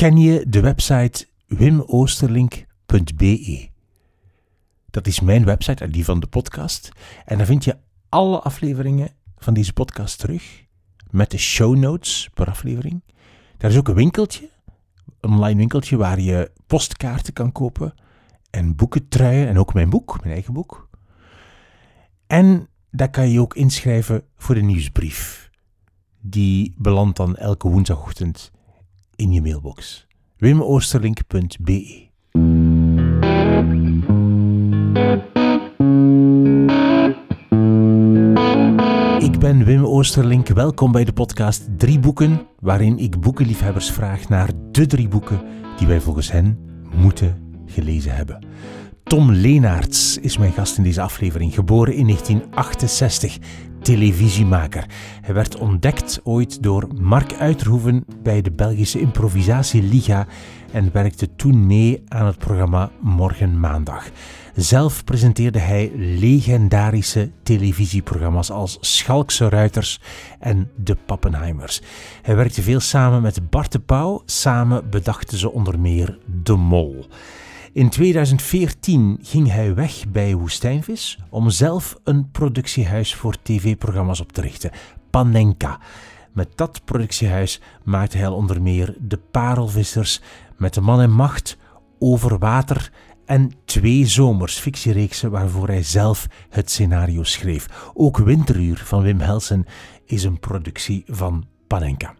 ken je de website wimoosterlink.be. Dat is mijn website en die van de podcast. En daar vind je alle afleveringen van deze podcast terug. Met de show notes per aflevering. Daar is ook een winkeltje, een online winkeltje waar je postkaarten kan kopen. En boekentruien en ook mijn boek, mijn eigen boek. En daar kan je ook inschrijven voor de nieuwsbrief. Die belandt dan elke woensdagochtend in je mailbox. wimoosterlink.be Ik ben Wim Oosterlink. Welkom bij de podcast Drie Boeken, waarin ik boekenliefhebbers vraag naar de drie boeken die wij volgens hen moeten gelezen hebben. Tom Leenaerts is mijn gast in deze aflevering, geboren in 1968, televisiemaker. Hij werd ontdekt ooit door Mark Uiterhoeven bij de Belgische Improvisatieliga en werkte toen mee aan het programma Morgen Maandag. Zelf presenteerde hij legendarische televisieprogramma's als Schalkse Ruiters en De Pappenheimers. Hij werkte veel samen met Bart de Pauw, samen bedachten ze onder meer De Mol. In 2014 ging hij weg bij Woestijnvis om zelf een productiehuis voor tv-programma's op te richten, Panenka. Met dat productiehuis maakte hij onder meer De Parelvissers, Met de Man en Macht, Over Water en Twee Zomers, fictiereeksen waarvoor hij zelf het scenario schreef. Ook Winteruur van Wim Helsen is een productie van Panenka.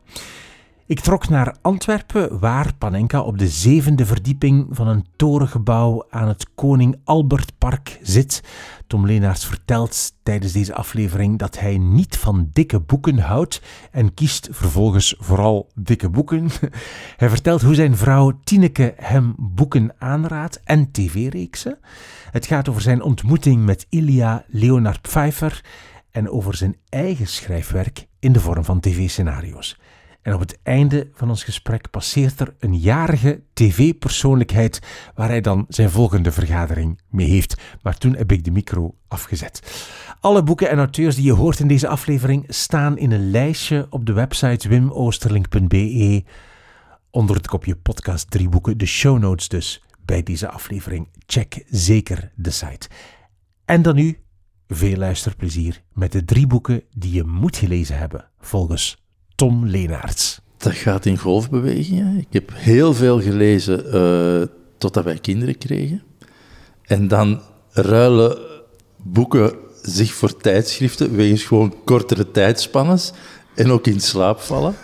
Ik trok naar Antwerpen, waar Panenka op de zevende verdieping van een torengebouw aan het Koning Albert Park zit. Tom Leenaerts vertelt tijdens deze aflevering dat hij niet van dikke boeken houdt en kiest vervolgens vooral dikke boeken. Hij vertelt hoe zijn vrouw Tineke hem boeken aanraadt en tv-reeksen. Het gaat over zijn ontmoeting met Ilya Leonard Pfeiffer en over zijn eigen schrijfwerk in de vorm van tv-scenario's. En op het einde van ons gesprek passeert er een jarige tv-persoonlijkheid waar hij dan zijn volgende vergadering mee heeft. Maar toen heb ik de micro afgezet. Alle boeken en auteurs die je hoort in deze aflevering staan in een lijstje op de website wimoosterlink.be onder het kopje podcast drie boeken, de show notes dus bij deze aflevering. Check zeker de site. En dan nu veel luisterplezier met de drie boeken die je moet gelezen hebben volgens Tom Leenaerts. Dat gaat in golfbewegingen. Ik heb heel veel gelezen uh, totdat wij kinderen kregen. En dan ruilen boeken zich voor tijdschriften wegens gewoon kortere tijdspannes en ook in slaap vallen.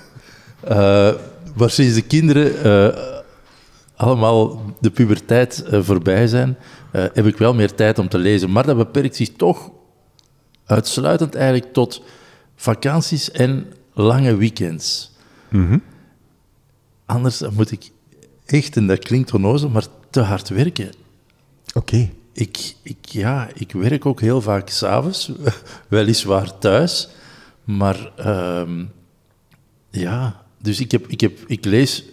Uh, sinds de kinderen uh, allemaal de puberteit voorbij zijn, heb ik wel meer tijd om te lezen. Maar dat beperkt zich toch uitsluitend eigenlijk tot vakanties en lange weekends. Mhm. Anders moet ik echt, en dat klinkt onnozel, maar te hard werken. Oké. Ik, ik, ja, ik werk ook heel vaak s'avonds, weliswaar thuis, maar ehm, ja, dus ik, heb, ik, heb, ik lees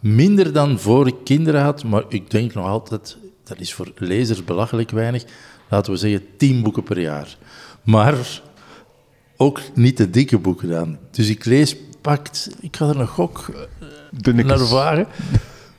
minder dan voor ik kinderen had, maar ik denk nog altijd, dat is voor lezers belachelijk weinig, laten we zeggen tien boeken per jaar. Maar ook niet de dikke boeken dan. Dus ik lees, pakt, ik ga er een gok uh, naar varen,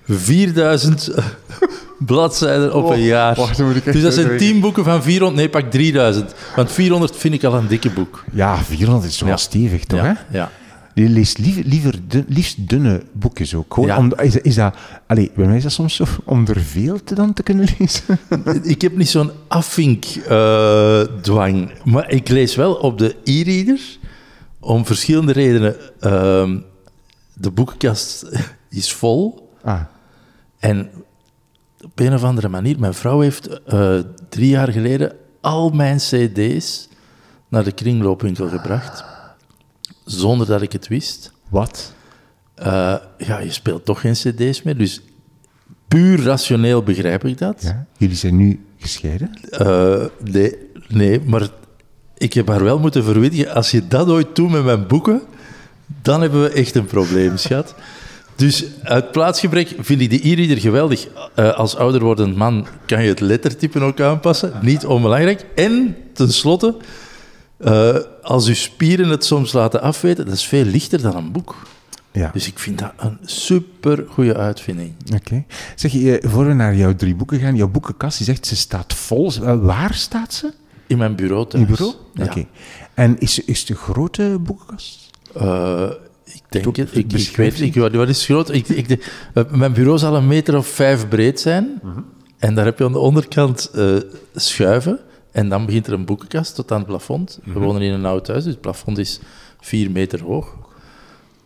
4000 bladzijden op een jaar. Wacht, moet ik dus dat zijn 10 boeken van 400, nee, pak 3000. Want 400 vind ik al een dikke boek. Ja, 400 is wel stevig, toch? Ja, hè? ja. Je leest liever, liever dun, liefst dunne boekjes ook. Gewoon Ja. om, is, is dat, allee, bij mij is dat soms zo om er veel te dan te kunnen lezen. Ik heb niet zo'n afvinkdwang, maar ik lees wel op de e-reader om verschillende redenen. Ehm, de boekenkast is vol ah, en op een of andere manier, mijn vrouw heeft eh, drie jaar geleden al mijn cd's naar de kringloopwinkel gebracht, zonder dat ik het wist. wat? Eh, ja, je speelt toch geen cd's meer, dus puur rationeel begrijp ik dat. Ja? Jullie zijn nu gescheiden? Eh, nee, nee, maar ik heb haar wel moeten verwittigen. Als je dat ooit doet met mijn boeken, dan hebben we echt een probleem, schat. Dus uit plaatsgebrek vind ik de e-reader geweldig. Eh, als ouder wordend man kan je het lettertypen ook aanpassen. Niet onbelangrijk. En tenslotte, eh als je spieren het soms laten afweten, dat is veel lichter dan een boek. Ja. Dus ik vind dat een super goede uitvinding. Oké. Zeg je, eh, voor we naar jouw drie boeken gaan, jouw boekenkast, je zegt ze staat vol. Eh, Waar staat ze? In mijn bureau In thuis. je bureau? Ja. Oké. En is, is het een grote boekenkast? Ik denk het. Ik, weet niet, wat, is groot? Ik, ik, mijn bureau zal een meter of vijf breed zijn. Mhm. En daar heb je aan de onderkant schuiven. En dan begint er een boekenkast tot aan het plafond. Mhm. We wonen in een oud huis, dus het plafond is vier meter hoog.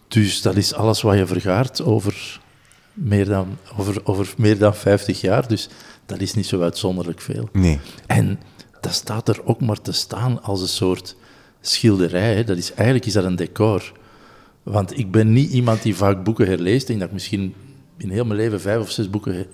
Dus dat is alles wat je vergaart over meer dan, over, over meer dan 50 jaar. Dus dat is niet zo uitzonderlijk veel. Nee. En dat staat er ook maar te staan als een soort schilderij. Hè. Dat is, eigenlijk is dat een decor. Want ik ben niet iemand die vaak boeken herleest. Ik denk dat ik misschien in heel mijn leven vijf of zes boeken he-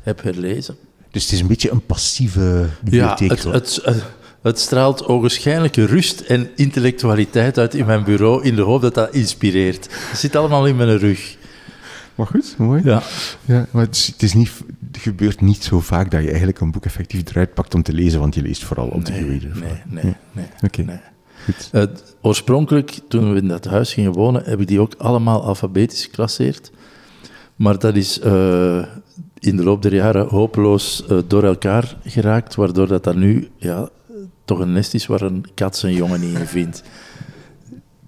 heb herlezen. Dus het is een beetje een passieve Ja, bibliotheek. het, zo. het, het, het straalt ogenschijnlijke rust en intellectualiteit uit in mijn bureau in de hoop dat dat inspireert. Het zit allemaal in mijn rug. Maar goed, mooi. Ja. Ja, maar het, is, het, is niet, het gebeurt niet zo vaak dat je eigenlijk een boek effectief eruit pakt om te lezen, want je leest vooral om te Nee, reader. nee, nee. nee, Oké, nee. goed. Eh, oorspronkelijk, toen we in dat huis gingen wonen, heb ik die ook allemaal alfabetisch geclasseerd. Maar dat is eh, in de loop der jaren hopeloos eh, door elkaar geraakt, waardoor dat, dat nu ja, toch een nest is waar een kat zijn jongen in vindt.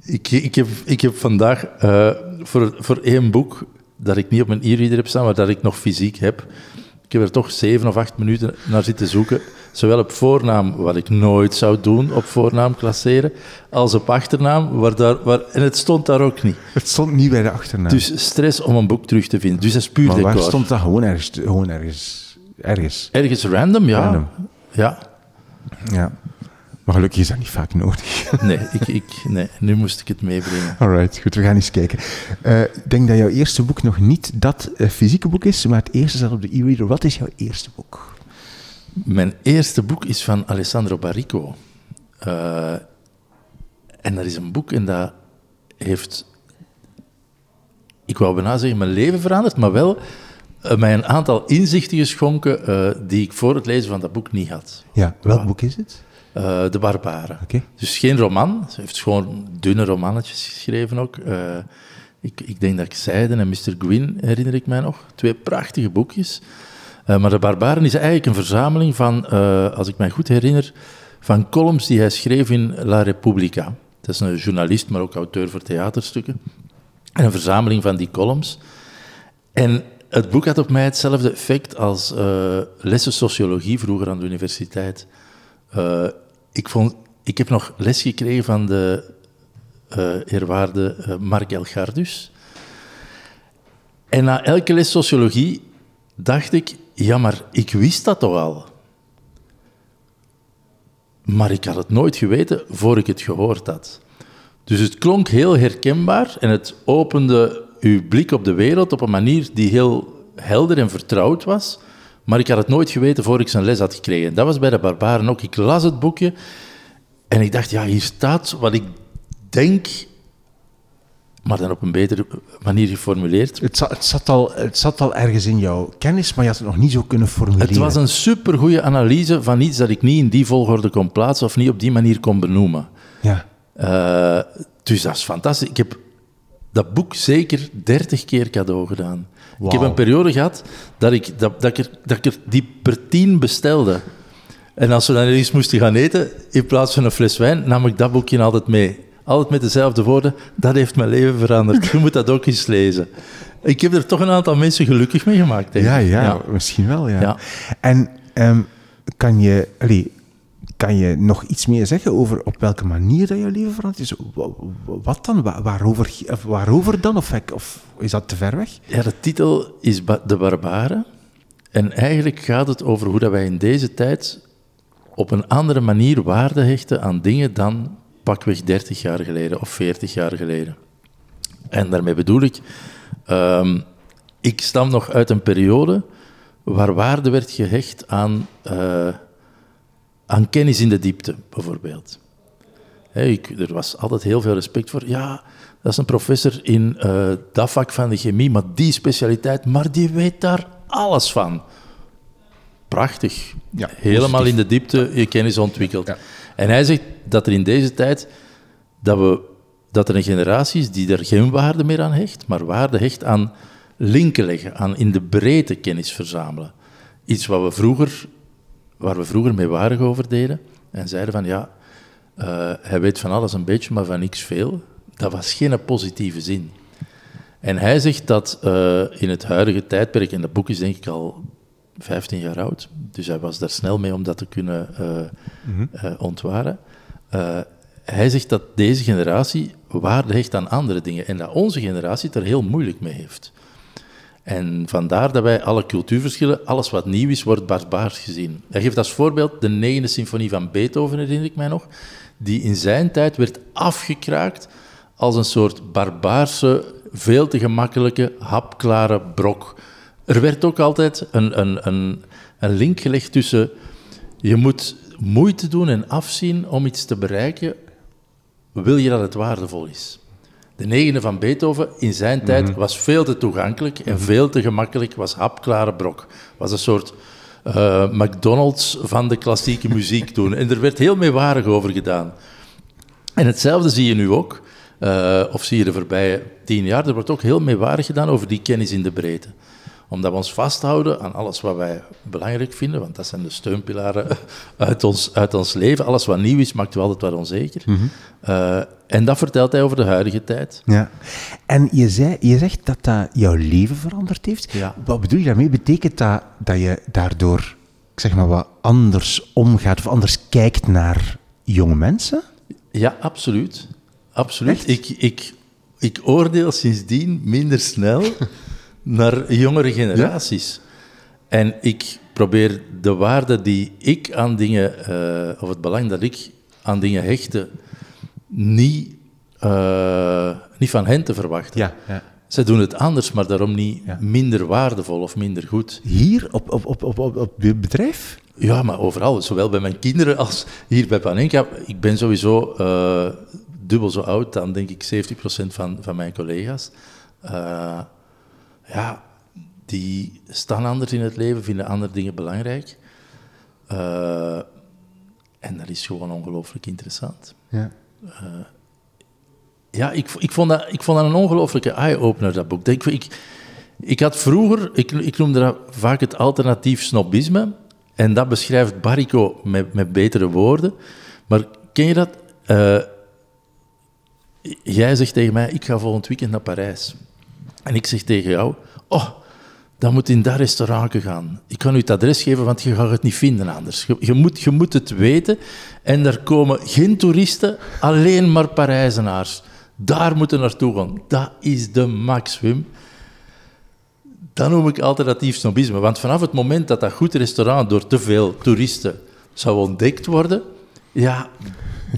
Ik, ik, heb, ik heb vandaag eh, voor, voor één boek dat ik niet op mijn e-reader heb staan, maar dat ik nog fysiek heb, ik heb er toch zeven of acht minuten naar zitten zoeken. Zowel op voornaam, wat ik nooit zou doen, op voornaam klasseren, als op achternaam, waar daar, waar, en het stond daar ook niet. Het stond niet bij de achternaam. Dus stress om een boek terug te vinden. Dus dat is puur maar waar stond dat? Gewoon ergens. Gewoon ergens. ergens. Ergens random, ja. Random. Ja. Ja. Maar gelukkig is dat niet vaak nodig. Nee, ik, ik, nee, nu moest ik het meebrengen. Alright, goed, we gaan eens kijken. Eh, Ik denk dat jouw eerste boek nog niet dat eh, fysieke boek is, maar het eerste staat op de e-reader. Wat is jouw eerste boek? Mijn eerste boek is van Alessandro Barrico. Eh, en dat is een boek en dat heeft, ik wou bijna zeggen, mijn leven veranderd, maar wel mij een aantal inzichten geschonken die ik voor het lezen van dat boek niet had. Ja, welk boek is het? Eh, de Barbaren. Dus geen roman. Ze heeft gewoon dunne romannetjes geschreven ook. Eh, ik, ik denk dat ik Zijden en Mr. Gwyn herinner ik mij nog. Twee prachtige boekjes. Eh, maar De Barbaren is eigenlijk een verzameling van, als ik mij goed herinner, van columns die hij schreef in La Repubblica. Dat is een journalist, maar ook auteur voor theaterstukken. En een verzameling van die columns. En het boek had op mij hetzelfde effect als lessen sociologie vroeger aan de universiteit. Ik, vond, ik heb nog les gekregen van de eh eerwaarde eh, Mark Elgardus. En na elke les sociologie dacht ik, ja, maar ik wist dat toch al. Maar ik had het nooit geweten voor ik het gehoord had. Dus het klonk heel herkenbaar en het opende uw blik op de wereld op een manier die heel helder en vertrouwd was. Maar ik had het nooit geweten voor ik zijn les had gekregen. Dat was bij de Barbaren ook. Ik las het boekje en ik dacht, ja, hier staat wat ik denk, maar dan op een betere manier geformuleerd. Het zat, het, zat al, het zat al ergens in jouw kennis, maar je had het nog niet zo kunnen formuleren. Het was een supergoeie analyse van iets dat ik niet in die volgorde kon plaatsen of niet op die manier kon benoemen. Ja. Eh, dus dat is fantastisch. Ik heb dat boek zeker 30 keer cadeau gedaan. Ik heb een periode gehad dat ik, dat, dat, ik er, dat ik er die per tien bestelde. En als we dan eens moesten gaan eten, in plaats van een fles wijn, nam ik dat boekje altijd mee. Altijd met dezelfde woorden. Dat heeft mijn leven veranderd. Je moet dat ook eens lezen. Ik heb er toch een aantal mensen gelukkig mee gemaakt. denk ik. Ja, ja, misschien wel, ja. Ja. En ehm, kan, je, allee, kan je nog iets meer zeggen over op welke manier dat je leven veranderd is? Wa- wa- Wat dan? Wa- Waarover, waarover dan? Of, of is dat te ver weg? Ja, de titel is De Barbaren. En eigenlijk gaat het over hoe dat wij in deze tijd op een andere manier waarde hechten aan dingen dan pakweg 30 jaar geleden of 40 jaar geleden. En daarmee bedoel ik, ehm, ik stam nog uit een periode waar waarde werd gehecht aan, eh, aan kennis in de diepte, bijvoorbeeld. Ik, er was altijd heel veel respect voor. Ja, dat is een professor in eh, dat vak van de chemie, maar die specialiteit, maar die weet daar alles van. Prachtig. Ja, Helemaal positief. in de diepte je kennis ontwikkeld. Ja. En hij zegt dat er in deze tijd, dat we dat er een generatie is die er geen waarde meer aan hecht, maar waarde hecht aan linken leggen, aan in de breedte kennis verzamelen. Iets wat we vroeger, waar we vroeger mee waren over deden en zeiden van ja, uh, hij weet van alles een beetje, maar van niks veel. Dat was geen positieve zin. En hij zegt dat uh, in het huidige tijdperk, en dat boek is denk ik al 15 jaar oud, dus hij was daar snel mee om dat te kunnen uh, mm -hmm. ontwaren. hij zegt dat deze generatie waarde hecht aan andere dingen en dat onze generatie het er heel moeilijk mee heeft. En vandaar dat wij alle cultuurverschillen, alles wat nieuw is, wordt barbaars gezien. Hij geeft als voorbeeld de negende symfonie van Beethoven, herinner ik mij nog, die in zijn tijd werd afgekraakt als een soort barbaarse, veel te gemakkelijke, hapklare brok. Er werd ook altijd een, een, een, een link gelegd tussen je moet moeite doen en afzien om iets te bereiken, wil je dat het waardevol is. De negende van Beethoven in zijn tijd mhm. was veel te toegankelijk en mhm. veel te gemakkelijk, was hapklare brok. Was een soort uh, McDonald's van de klassieke muziek toen. En er werd heel meewarig over gedaan. En hetzelfde zie je nu ook, uh, of zie je de voorbije tien jaar, er wordt ook heel meewarig gedaan over die kennis in de breedte omdat we ons vasthouden aan alles wat wij belangrijk vinden, want dat zijn de steunpilaren uit ons, uit ons leven. Alles wat nieuw is, maakt u altijd wat onzeker. Mm uh, en dat vertelt hij over de huidige tijd. Ja. En je, zei, je zegt dat dat jouw leven veranderd heeft. Ja. Wat bedoel je daarmee? Betekent dat dat je daardoor, ik zeg maar, wat anders omgaat of anders kijkt naar jonge mensen? Ja, absoluut. Absoluut. Ik, ik, ik oordeel sindsdien minder snel naar jongere generaties. En ik probeer de waarde die ik aan dingen, uh, of het belang dat ik aan dingen hechtte, niet, uh, niet van hen te verwachten. Ja, ja. Zij doen het anders, maar daarom niet minder waardevol of minder goed. Hier op, op, op, op, op, bedrijf? Ja, maar overal. Zowel bij mijn kinderen als hier bij Panenka. Ik ben sowieso uh, dubbel zo oud dan, denk ik, 70% van, van mijn collega's. Ja, die staan anders in het leven, vinden andere dingen belangrijk. Uh, en dat is gewoon ongelooflijk interessant. Ja. Uh, ja, ik, ik, vond dat, ik vond dat een ongelooflijke eye-opener, dat boek. Ik, ik, ik had vroeger, ik, ik noemde dat vaak het alternatief snobisme. En dat beschrijft Barico met, met betere woorden. Maar ken je dat? Uh, jij zegt tegen mij, ik ga volgend weekend naar Parijs. En ik zeg tegen jou, oh, dan moet in dat restaurant gaan. Ik kan u het adres geven, want je gaat het niet vinden anders. Je, moet, je moet het weten. En er komen geen toeristen, alleen maar Parijzenaars. Daar moeten naartoe gaan. Dat is de max, Wim. Dat noem ik alternatief snobisme. Want vanaf het moment dat dat goed restaurant door te veel toeristen zou ontdekt worden, ja,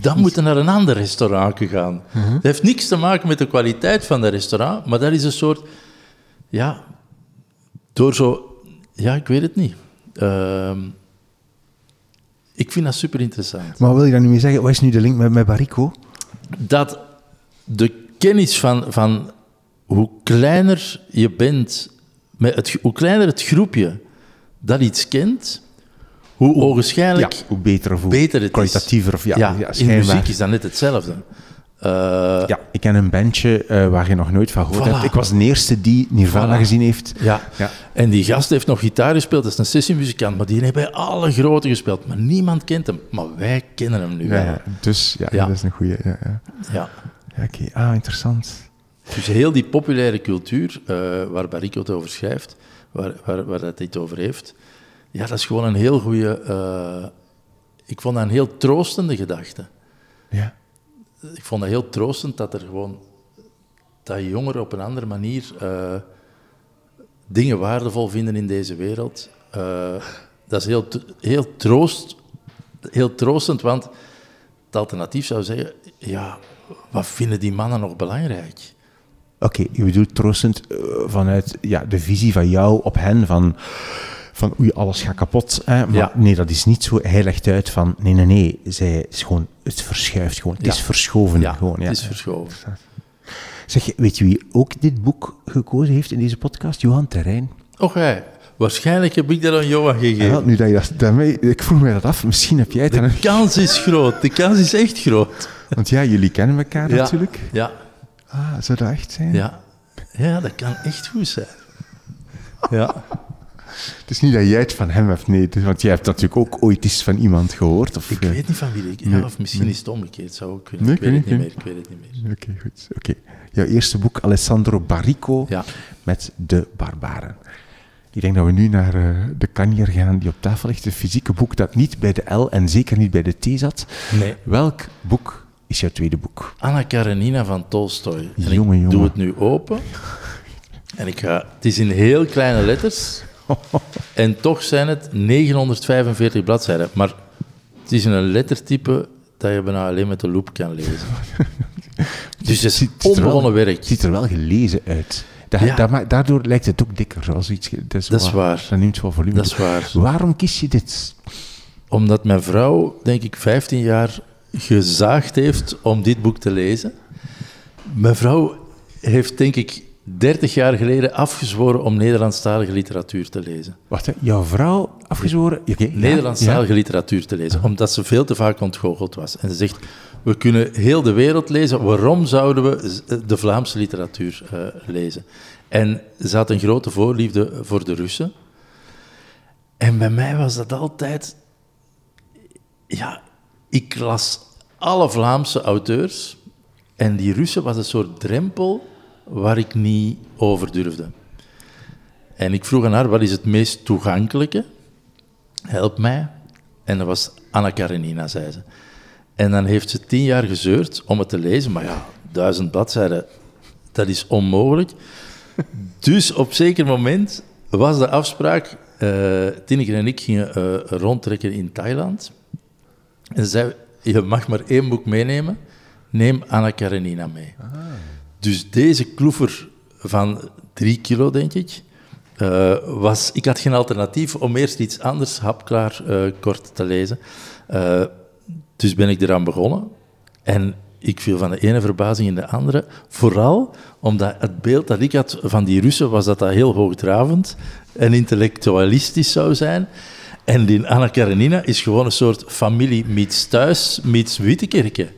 dan moeten naar een ander restaurant gaan. Uh Dat heeft niks te maken met de kwaliteit van dat restaurant, maar dat is een soort, ja, door zo, ja, ik weet het niet. Uh, ik vind dat super interessant. Maar wat wil je dan nu mee zeggen? Wat is nu de link met, met Barico? Dat de kennis van, van hoe kleiner je bent, met het, hoe kleiner het groepje dat iets kent, hoe ogenschijnlijk... Ja, hoe beter of hoe beter het kwalitatiever. Of, ja, ja, ja in muziek is dat net hetzelfde. Uh, ja, ik ken een bandje uh, waar je nog nooit van gehoord voilà. hebt. Ik was de eerste die Nirvana voilà. gezien heeft. Ja. ja. en die gast heeft nog gitaar gespeeld. Dat is een sessiemuzikant, maar die heeft bij alle grote gespeeld. Maar niemand kent hem. Maar wij kennen hem nu ja, ja. Dus ja, ja, dat is een goede. Ja, ja. Oké, okay. ah, interessant. Dus heel die populaire cultuur, uh, waar Barico het over schrijft, waar, waar, waar dat dit over heeft, ja, dat is gewoon een heel goede. Uh, ik vond dat een heel troostende gedachte. Ja. Ik vond dat heel troostend dat er gewoon. dat jongeren op een andere manier. Uh, dingen waardevol vinden in deze wereld. Uh, dat is heel, heel, troost, heel troostend, want het alternatief zou zeggen: ja, wat vinden die mannen nog belangrijk? Oké, okay, je bedoelt troostend vanuit ja, de visie van jou op hen, van van oei, alles gaat kapot. Hè? Maar ja. nee, dat is niet zo. Hij legt uit van nee, nee, nee. Zij is gewoon, het verschuift gewoon. Het ja. is verschoven. Ja, gewoon, ja. het is verschoven. Zeg, weet je wie ook dit boek gekozen heeft in deze podcast? Johan Terrein. Och, hij. Waarschijnlijk heb ik dat aan Johan gegeven. Ja, nu dat je dat, daarmee, ik vroeg mij dat af, misschien heb jij het. De kans is groot. De kans is echt groot. Want ja, jullie kennen elkaar Ja. natuurlijk. Ja, Ah, zou dat echt zijn? ja. Ja, dat kan echt goed zijn. Ja. Het is niet dat jij het van hem hebt, nee. Want jij hebt natuurlijk ook ooit eens van iemand gehoord. Of, Ik eh, weet niet van wie ik... Ja, Nee, of misschien is het omgekeerd. Zou ook kunnen. Nee, ik weet het niet meer. Ik weet het niet meer. Oké, goed. Oké. Jouw eerste boek, Alessandro Barrico, Ja. met De Barbaren. Ik denk dat we nu naar eh, de kanjer gaan die op tafel ligt. Een fysieke boek dat niet bij de L en zeker niet bij de T zat. Nee. Welk boek is jouw tweede boek? Anna Karenina van Tolstoy. En ik doe het nu open. En ik ga... Het is in heel kleine letters. En toch zijn het 945 bladzijden. Maar het is een lettertype dat je bijna alleen met de loop kan lezen. Dus het is onbegonnen werk. Het ziet er wel gelezen uit. Da- Ja. da- ma- daardoor lijkt het ook dikker. Zoals iets, dat is, Dat is waar. Dat neemt wel volume Dat is waar. Waarom kies je dit? Omdat mijn vrouw, denk ik, 15 jaar gezaagd heeft om dit boek te lezen. Mijn vrouw heeft, denk ik, 30 jaar geleden afgezworen om Nederlandstalige literatuur te lezen. Wacht, hè, jouw vrouw afgezworen? Ja, Nederlandstalige literatuur te lezen, omdat ze veel te vaak ontgoocheld was. En ze zegt, we kunnen heel de wereld lezen, waarom zouden we z- de Vlaamse literatuur eh, lezen? En ze had een grote voorliefde voor de Russen. En bij mij was dat altijd... Ja, ik las alle Vlaamse auteurs en die Russen was een soort drempel waar ik niet over durfde. En ik vroeg aan haar, wat is het meest toegankelijke? help mij. En dat was Anna Karenina, zei ze. En dan heeft ze tien jaar gezeurd om het te lezen, maar ja, duizend bladzijden, dat is onmogelijk. Dus op zeker moment was de afspraak, eh Tineke en ik gingen eh, rondtrekken in Thailand. En ze zei, je mag maar één boek meenemen, neem Anna Karenina mee. Dus deze kloever van drie kilo, denk ik, eh, was... Ik had geen alternatief om eerst iets anders hapklaar eh, kort te lezen. Eh, dus ben ik eraan begonnen. En ik viel van de ene verbazing in de andere. Vooral omdat het beeld dat ik had van die Russen was dat dat heel hoogdravend en intellectualistisch zou zijn. En die Anna Karenina is gewoon een soort familie meets thuis, meets Wittekerke.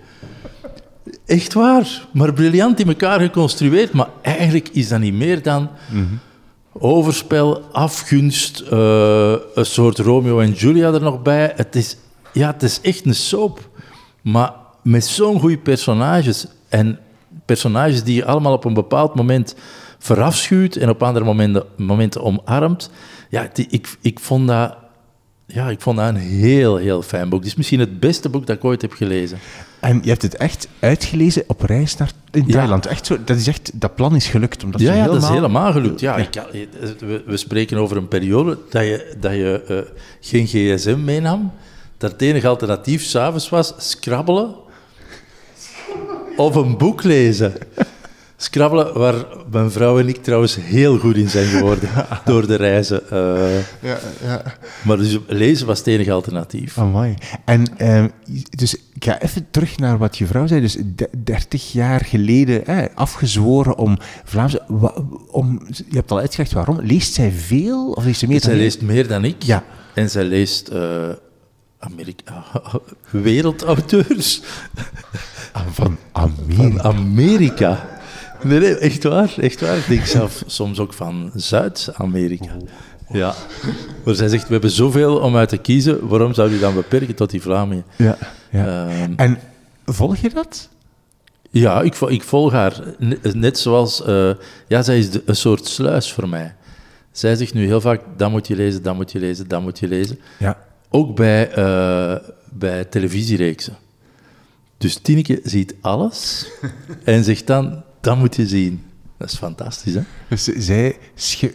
Echt waar, maar briljant in elkaar geconstrueerd. Maar eigenlijk is dat niet meer dan overspel, afgunst, eh, een soort Romeo en Julia er nog bij. Het is, ja, het is echt een soap, maar met zo'n goede personages. En personages die je allemaal op een bepaald moment verafschuwt en op andere momenten, momenten omarmt. Ja, die- ik, ik, vond dat, ja, ik vond dat een heel, heel fijn boek. Het is misschien het beste boek dat ik ooit heb gelezen. En je hebt het echt uitgelezen op reis naar in Ja. Thailand. Echt zo, dat, is echt, dat plan is gelukt. Omdat Ja, ja dat is helemaal- gelukt. Ja, ik kan- we, we spreken over een periode dat je, dat je eh, geen gsm meenam. Dat het enige alternatief s'avonds was scrabbelen of een boek lezen. Scrabbelen, waar mijn vrouw en ik trouwens heel goed in zijn geworden door de reizen. eh. Ja, ja. maar dus lezen was het enige alternatief. Amai. En ehm, dus ik ga even terug naar wat je vrouw zei. Dus de- 30 jaar geleden eh, afgezworen om Vlaamse... Om, je hebt al uitgelegd waarom. Leest zij veel? Of leest ze meer Zij dan leest meer dan ik. Ja. En zij leest eh, Amerika wereldauteurs. Ah, van Van Amerika? Nee, nee, echt waar, echt waar. Ik denk zelf soms ook van Zuid-Amerika. Ja. Maar zij zegt, we hebben zoveel om uit te kiezen, waarom zou je dan beperken tot die Vlamingen? Ja. ja. Ehm, En volg je dat? ja, ik, vo- ik volg haar. Ne- Net zoals, eh, ja, zij is de- een soort sluis voor mij. Zij zegt nu heel vaak, dat moet je lezen, dat moet je lezen, dat moet je lezen. Ja. Ook bij, eh, bij televisiereeksen. Dus Tineke ziet alles en zegt dan, dat moet je zien. Dat is fantastisch, hè? Dus zij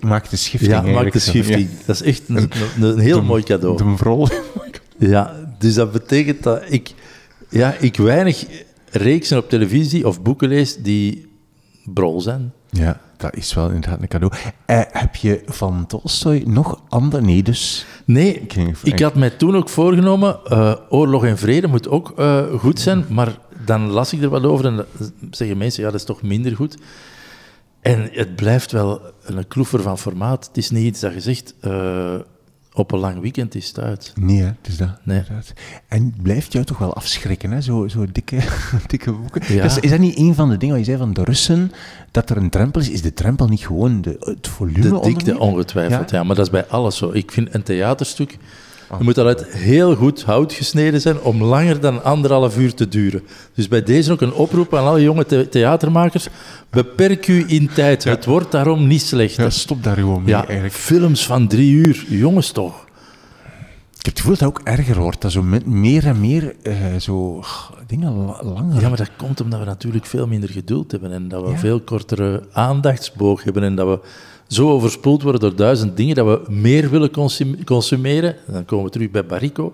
maakt de schifting Ja, maak eigenlijk de schifting. Dat is echt een, een, een heel mooi cadeau. De vrol. Ja, dus dat betekent dat ik, ja, ik weinig reeksen op televisie of boeken lees die brol zijn. Ja, dat is wel inderdaad een cadeau. Eh, heb je van Tolstoy nog andere... Nee, dus... Nee, ging- ik had mij toen ook voorgenomen, eh, oorlog en vrede moet ook eh, goed zijn, maar dan las ik er wat over en dan zeggen mensen, ja, dat is toch minder goed. En het blijft wel een kloefer van formaat. Het is niet iets dat je zegt, op een lang weekend is het uit. Nee, hè, het is dat. Nee. En blijft jou toch wel afschrikken, hè? Zo, zo dikke, dikke boeken. Ja. Dat is, is dat niet een van de dingen wat je zei van de Russen, dat er een drempel is? Is de drempel niet gewoon de, het volume De dikte, ongetwijfeld. Ja? maar dat is bij alles zo. Ik vind een theaterstuk... Je moet uit heel goed hout gesneden zijn om langer dan anderhalf uur te duren. Dus bij deze ook een oproep aan alle jonge the- theatermakers. Beperk u in tijd. Het wordt daarom niet slechter. Ja, stop daar gewoon mee, Ja, eigenlijk. films van drie uur. Jongens toch. Ik heb het gevoel dat het ook erger wordt, dat zo meer en meer eh, zo dingen la- langer. Ja, maar dat komt omdat we natuurlijk veel minder geduld hebben en dat we Ja. veel kortere aandachtsboog hebben en dat we zo overspoeld worden door duizend dingen dat we meer willen consum- consumeren. En dan komen we terug bij Barrico.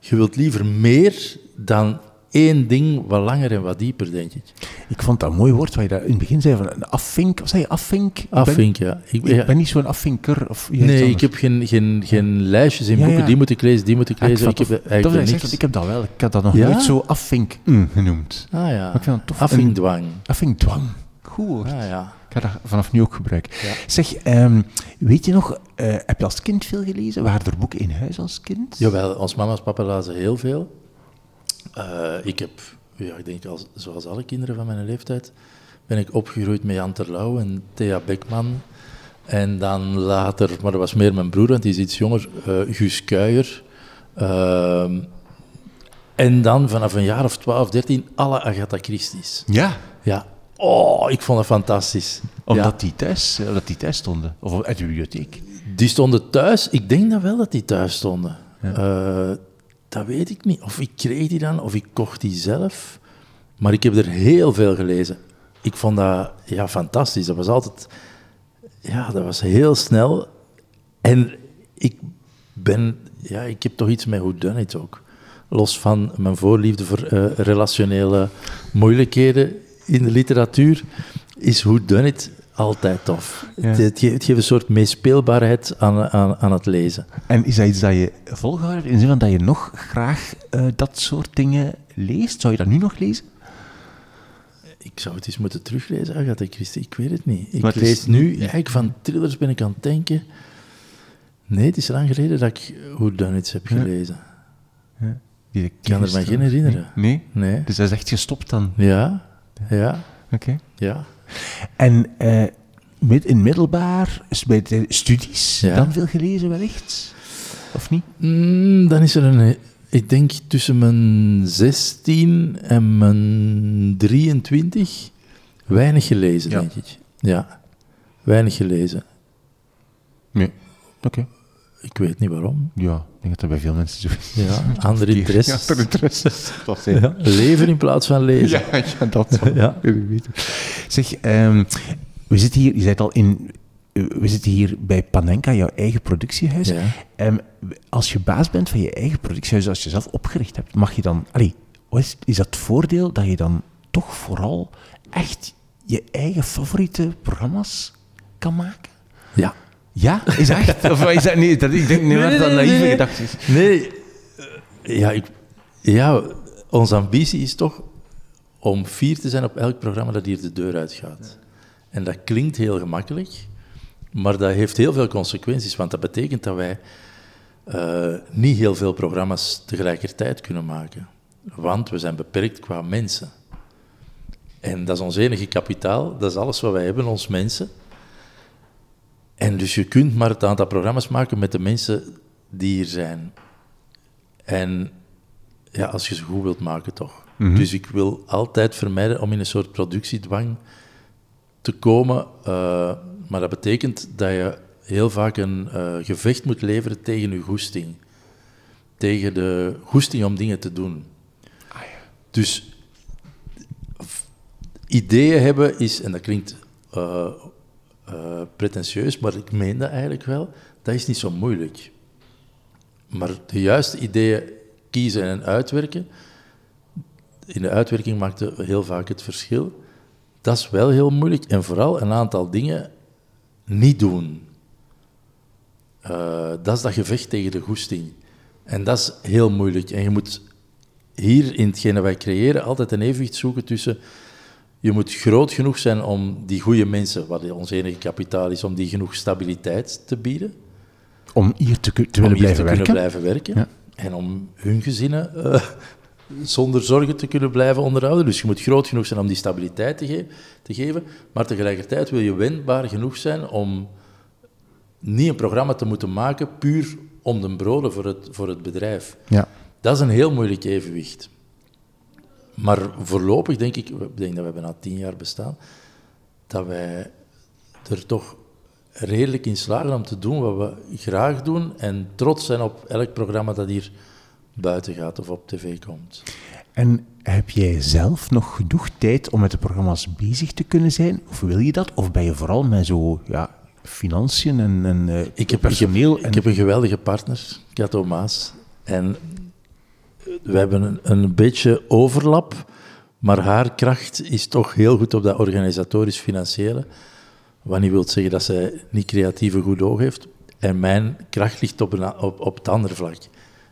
Je wilt liever meer dan één ding wat langer en wat dieper, denk ik. Ik vond dat een mooi woord, wat je daar in het begin zei, van een affink. Wat zei je, affink? Ik ben- Afvink, ja. Ik, Ik ben niet zo'n afvinker. Of Nee, ik heb geen, geen, geen lijstjes in Ja, boeken. ja. Die moet ik lezen, die moet ik Ah, lezen. Ik, het heb dat je niks. ik heb dat wel. Ik had dat nog Ja? nooit zo affink mm, genoemd. Ah ja, Maar ik vind dat tof. afvinkdwang. Afvinkdwang. Goed. Ah ja. Ik ga dat vanaf nu ook gebruiken. Ja. Zeg, ehm, weet je nog, eh, heb je als kind veel gelezen? Waren er boeken in huis als kind? Jawel, ons mama en papa lazen heel veel. Eh, ik heb, ja, ik denk als, zoals alle kinderen van mijn leeftijd, ben ik opgegroeid met Jan Terlouw en Thea Beckman. En dan later, maar dat was meer mijn broer, want die is iets jonger, eh Guus Kuijer. Ehm, en dan vanaf een jaar of 12, 13, alle Agatha Christie's. Ja, Ja, oh, ik vond het fantastisch. omdat, Ja. die thuis, eh, omdat die thuis stonden. Of uit de bibliotheek. Die stonden thuis. Ik denk dat wel dat die thuis stonden. Eh, dat weet ik niet. Of ik kreeg die dan, of ik kocht die zelf. Maar ik heb er heel veel gelezen. Ik vond dat ja, fantastisch. Dat was altijd... Ja, dat was heel snel. En ik ben... Ja, ik heb toch iets met whodunit ook. Los van mijn voorliefde voor eh, relationele moeilijkheden in de literatuur, is whodunit altijd tof. Ja. Het, het, ge- het geeft een soort meespeelbaarheid aan, aan, aan het lezen. En is dat iets dat je volgehouden hebt, in de zin van dat je nog graag eh, dat soort dingen leest? Zou je dat nu nog lezen? Ik zou het eens moeten teruglezen, Agatha Christie. Ik weet het niet. Ik Maar het is lees nu, eigenlijk van thrillers ben ik aan het denken. Nee, het is lang geleden dat ik Whodunits heb Ja. gelezen. Die Ik kan er me geen herinneren. Nee? Nee. Dus dat is echt gestopt dan? Ja, ja, Oké. ja. En eh, met, in middelbaar, is bij de studies, Ja. dan veel gelezen wellicht? Of niet? Mm, dan is er een... Ik denk tussen mijn 16 en mijn 23 weinig gelezen, Ja. denk ik. Ja, weinig gelezen. Nee. Oké. Ik weet niet waarom. Ja, ik denk dat dat bij veel mensen zo is. Ja, andere interesses. Andere interesses. Dat zijn. Ja, leven in plaats van lezen. Ja, ja, dat Ja. ik weten. Zeg, ehm, we zitten hier, je zei het al, in, eh, we zitten hier bij Panenka, jouw eigen productiehuis. Ja. Ehm, als je baas bent van je eigen productiehuis, als je zelf opgericht hebt, mag je dan... Allee, is, is dat het voordeel dat je dan toch vooral echt je eigen favoriete programma's kan maken? ja. Ja, is echt? Of is dat niet? Dat, ik denk niet Nee, dat dat naïeve gedachte is. Nee, eh, ja, ik, ja, onze ambitie is toch om fier te zijn op elk programma dat hier de deur uitgaat. En dat klinkt heel gemakkelijk, maar dat heeft heel veel consequenties, want dat betekent dat wij eh, niet heel veel programma's tegelijkertijd kunnen maken. Want we zijn beperkt qua mensen. En dat is ons enige kapitaal, dat is alles wat wij hebben, ons mensen. En dus je kunt maar het aantal programma's maken met de mensen die hier zijn. En ja, als je ze goed wilt maken, toch. Dus ik wil altijd vermijden om in een soort productiedwang te komen. eh, maar dat betekent dat je heel vaak een eh, gevecht moet leveren tegen je goesting. Tegen de goesting om dingen te doen. Dus f- ideeën hebben is, en dat klinkt eh, eh, pretentieus, maar ik meen dat eigenlijk wel, dat is niet zo moeilijk. Maar de juiste ideeën kiezen en uitwerken, in de uitwerking maakt het heel vaak het verschil. Dat is wel heel moeilijk en vooral een aantal dingen niet doen. Eh, dat is dat gevecht tegen de goesting. En dat is heel moeilijk. En je moet hier in hetgene wij creëren altijd een evenwicht zoeken tussen je moet groot genoeg zijn om die goede mensen, wat ons enige kapitaal is, om die genoeg stabiliteit te bieden. Om hier te, te willen om hier blijven te werken. kunnen blijven werken. Ja. En om hun gezinnen eh, zonder zorgen te kunnen blijven onderhouden. Dus je moet groot genoeg zijn om die stabiliteit te, ge- te geven. Maar tegelijkertijd wil je wendbaar genoeg zijn om niet een programma te moeten maken puur om de broden voor het, voor het bedrijf. Ja. Dat is een heel moeilijk evenwicht. Maar voorlopig denk ik, ik denk dat we bijna tien jaar bestaan, dat wij er toch redelijk in slagen om te doen wat we graag doen en trots zijn op elk programma dat hier buiten gaat of op tv komt. En heb jij zelf nog genoeg tijd om met de programma's bezig te kunnen zijn? Of wil je dat? Of ben je vooral met zo, ja, financiën en, en eh, Ik heb, personeel? ik heb, en... ik heb een geweldige partner, Kato Maas. En we hebben een, een beetje overlap, maar haar kracht is toch heel goed op dat organisatorisch-financiële. Wat niet wil zeggen dat zij niet creatief goed oog heeft. En mijn kracht ligt op, op het andere vlak.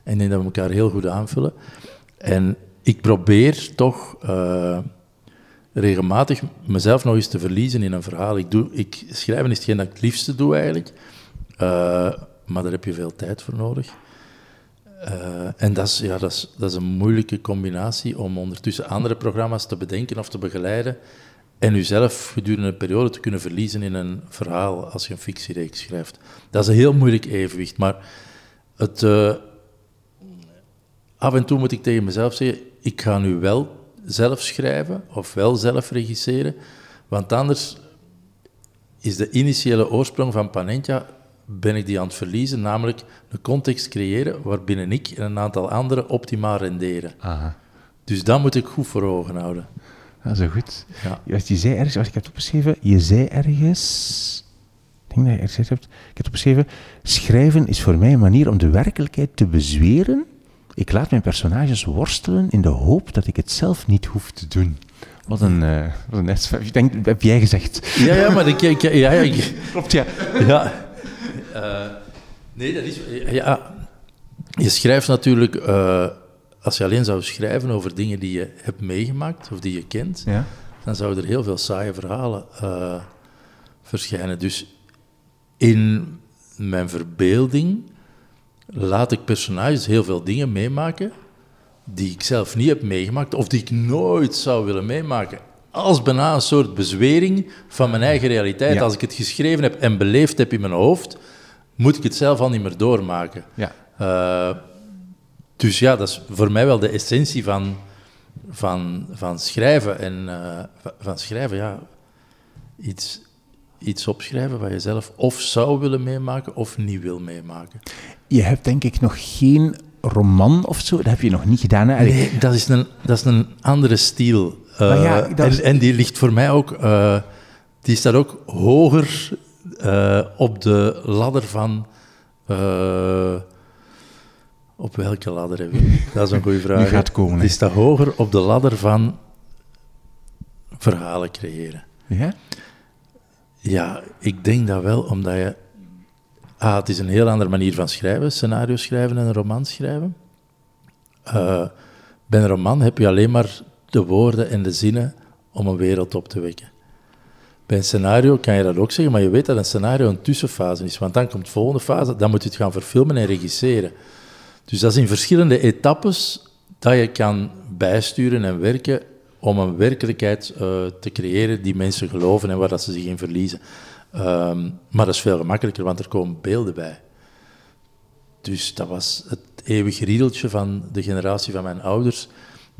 En ik denk dat we elkaar heel goed aanvullen. En ik probeer toch eh, regelmatig mezelf nog eens te verliezen in een verhaal. Ik doe, ik, schrijven is hetgeen dat ik het liefste doe eigenlijk. Eh, maar daar heb je veel tijd voor nodig. Eh, en dat is, ja, dat, is, dat is een moeilijke combinatie om ondertussen andere programma's te bedenken of te begeleiden en jezelf gedurende een periode te kunnen verliezen in een verhaal als je een fictiereeks schrijft. Dat is een heel moeilijk evenwicht, maar het, eh, af en toe moet ik tegen mezelf zeggen, ik ga nu wel zelf schrijven of wel zelf regisseren, want anders is de initiële oorsprong van Panenka, ben ik die aan het verliezen, namelijk een context creëren waarbinnen ik en een aantal anderen optimaal renderen. Aha, Dus dat moet ik goed voor ogen houden. dat is goed. Ja. Je zei ergens, als ik heb het opgeschreven, je zei ergens... Ik denk dat je ergens gezegd hebt, ik heb het opgeschreven, schrijven is voor mij een manier om de werkelijkheid te bezweren. Ik laat mijn personages worstelen in de hoop dat ik het zelf niet hoef te doen. Wat een, eh wat een net- Ik denk, heb jij gezegd. Ja, ja, maar ik, ik- ja, ja, ik, Klopt, ja. ja. Eh, nee, dat is... Ja, je schrijft natuurlijk... eh, als je alleen zou schrijven over dingen die je hebt meegemaakt of die je kent, ja. dan zouden er heel veel saaie verhalen eh, verschijnen. Dus in mijn verbeelding laat ik personages heel veel dingen meemaken die ik zelf niet heb meegemaakt of die ik nooit zou willen meemaken. Als bijna een soort bezwering van mijn eigen realiteit. Ja. Als ik het geschreven heb en beleefd heb in mijn hoofd, moet ik het zelf al niet meer doormaken. Ja. Eh, dus ja, dat is voor mij wel de essentie van, van, van schrijven. En eh, va- van schrijven, ja, iets, iets opschrijven wat je zelf of zou willen meemaken of niet wil meemaken. Je hebt denk ik nog geen roman of zo, dat heb je nog niet gedaan. Hè? Nee, dat is een, dat is een andere stijl. Eh, ja, is- en, en die ligt voor mij ook, eh, die staat ook hoger eh, op de ladder van. eh, op welke ladder heb je? Dat is een goede vraag. Die gaat komen, hè. Die staat hoger op de ladder van verhalen creëren. Ja? Ja, ik denk dat wel, omdat je... Ah, het is een heel andere manier van schrijven, scenario schrijven en een roman schrijven. Eh, bij een roman heb je alleen maar de woorden en de zinnen om een wereld op te wekken. Bij een scenario kan je dat ook zeggen, maar je weet dat een scenario een tussenfase is. Want dan komt de volgende fase, dan moet je het gaan verfilmen en regisseren. Dus dat is in verschillende etappes dat je kan bijsturen en werken om een werkelijkheid eh, te creëren die mensen geloven en waar dat ze zich in verliezen. Ehm, maar dat is veel gemakkelijker, want er komen beelden bij. Dus dat was het eeuwig riedeltje van de generatie van mijn ouders,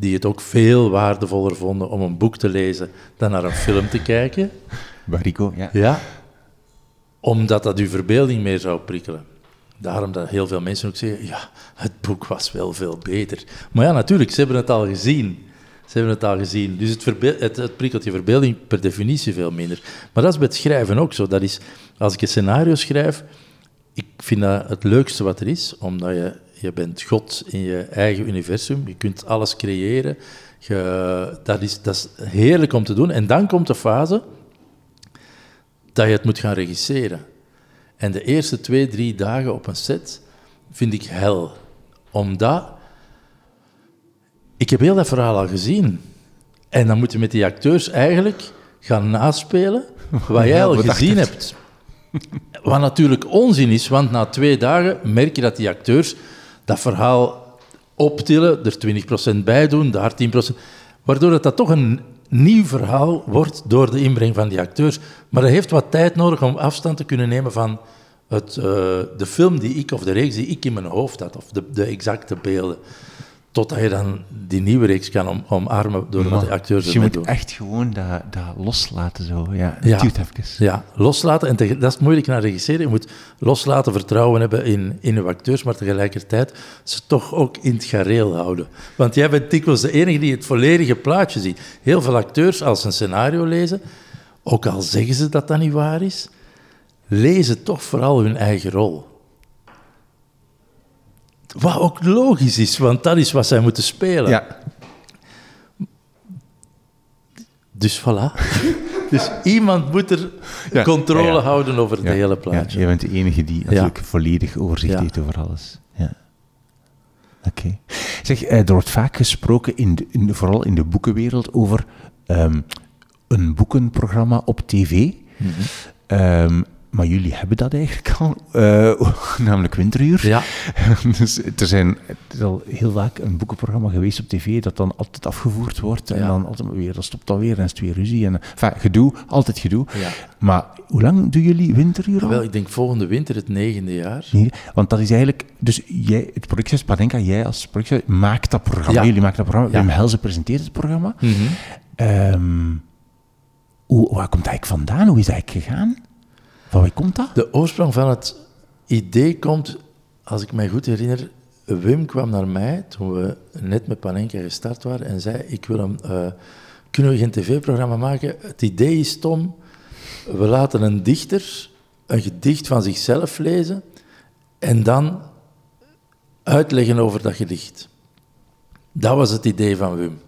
die het ook veel waardevoller vonden om een boek te lezen dan naar een film te kijken. Barico, ja. Ja, omdat dat uw verbeelding meer zou prikkelen. Daarom dat heel veel mensen ook zeggen, ja, het boek was wel veel beter. Maar ja, natuurlijk, ze hebben het al gezien. Ze hebben het al gezien. Dus het, het prikkelt je verbeelding per definitie veel minder. Maar dat is bij het schrijven ook zo. Dat is, als ik een scenario schrijf, ik vind dat het leukste wat er is, omdat je, je bent God in je eigen universum. Je kunt alles creëren. Je, dat, is, dat is heerlijk om te doen. En dan komt de fase dat je het moet gaan regisseren. En de eerste twee, drie dagen op een set vind ik hel. Omdat ik heb heel dat verhaal al gezien. En dan moet je met die acteurs eigenlijk gaan naspelen wat jij al gezien hebt. Wat natuurlijk onzin is, want na twee dagen merk je dat die acteurs dat verhaal optillen, er 20% bij doen, daar 10%. Waardoor het dat toch een nieuw verhaal wordt door de inbreng van die acteurs. Maar dat heeft wat tijd nodig om afstand te kunnen nemen van het, eh, de film die ik, of de reeks die ik in mijn hoofd had, of de, de exacte beelden. Totdat je dan die nieuwe reeks kan om, omarmen door wat de acteurs Dus je moet doen. echt gewoon dat, dat loslaten zo. Ja, het Ja. even. Ja, loslaten. En dat is moeilijk naar regisseren. Je moet loslaten, vertrouwen hebben in, in uw acteurs, maar tegelijkertijd ze toch ook in het gareel houden. Want jij bent dikwijls de enige die het volledige plaatje ziet. Heel veel acteurs, als ze een scenario lezen, ook al zeggen ze dat dat niet waar is, lezen toch vooral hun eigen rol. Wat ook logisch is, want dat is wat zij moeten spelen. Ja, Dus voilà. dus iemand moet er Ja, controle ja, ja. houden over het hele ja, plaatje. jij bent de enige die natuurlijk volledig overzicht heeft over alles. Ja. Oké. Zeg, eh, er wordt vaak gesproken, in de, in de- vooral in de boekenwereld, over ehm, een boekenprogramma op tv. Mhm. Ehm, maar jullie hebben dat eigenlijk al, eh, namelijk Winteruur. Ja, dus er, zijn, er is al heel vaak een boekenprogramma geweest op tv dat dan altijd afgevoerd wordt. En Ja. dan altijd weer, dat stopt alweer en is het weer ruzie. En, enfin, gedoe, altijd gedoe. ja. Maar hoe lang doen jullie Winteruur al? Wel, ik denk volgende winter het negende jaar. Nee, want dat is eigenlijk... Dus jij, het productiehuis Padenka, jij als productiehuis maakt dat programma. Ja. Jullie maken dat programma. Ja. Wim Helze presenteert het programma. Mhm. Ehm, hoe, waar komt dat eigenlijk vandaan? Hoe is dat eigenlijk gegaan? Van wie komt dat? De oorsprong van het idee komt, als ik mij goed herinner, Wim kwam naar mij toen we net met Panenka gestart waren en zei, ik wil eh, kunnen we geen tv-programma maken? Het idee is, Tom, we laten een dichter een gedicht van zichzelf lezen en dan uitleggen over dat gedicht. Dat was het idee van Wim.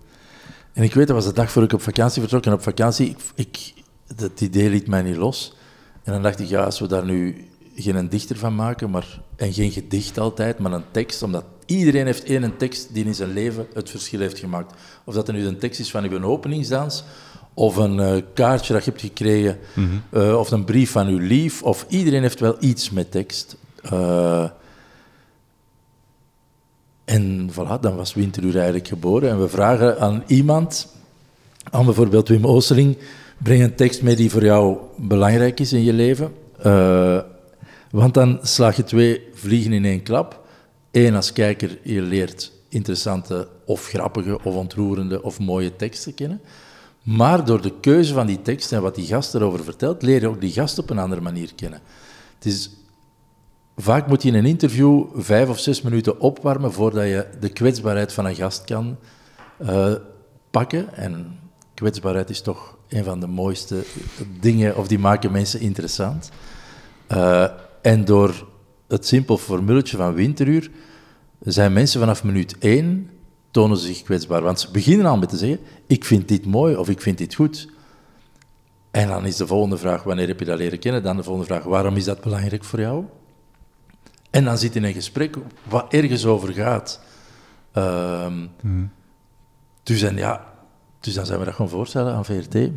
En ik weet, dat was de dag voor ik op vakantie vertrok. En op vakantie, ik, dat idee liet mij niet los. En dan dacht ik, ja, als we daar nu geen dichter van maken, maar, en geen gedicht altijd, maar een tekst, omdat iedereen heeft één tekst die in zijn leven het verschil heeft gemaakt. Of dat er nu een tekst is van uw openingsdans, of een eh, kaartje dat je hebt gekregen, eh, of een brief van uw lief, of iedereen heeft wel iets met tekst. Eh, en voilà, dan was Winteruur eigenlijk geboren. En we vragen aan iemand, aan bijvoorbeeld Wim Oosterling, breng een tekst mee die voor jou belangrijk is in je leven. Eh, want dan slaag je twee vliegen in één klap. Eén, als kijker, je leert interessante of grappige of ontroerende of mooie teksten kennen. Maar door de keuze van die tekst en wat die gast erover vertelt, leer je ook die gast op een andere manier kennen. Het is Vaak moet je in een interview vijf of zes minuten opwarmen voordat je de kwetsbaarheid van een gast kan eh, pakken. En kwetsbaarheid is toch een van de mooiste dingen, of die maken mensen interessant. Eh, en door het simpel formuletje van winteruur zijn mensen vanaf minuut één tonen ze zich kwetsbaar. Want ze beginnen al met te zeggen, ik vind dit mooi of ik vind dit goed. En dan is de volgende vraag, wanneer heb je dat leren kennen? Dan de volgende vraag, waarom is dat belangrijk voor jou? En dan zit in een gesprek wat ergens over gaat. Ehm, dus, en ja, dus dan zijn we dat gaan voorstellen aan VRT.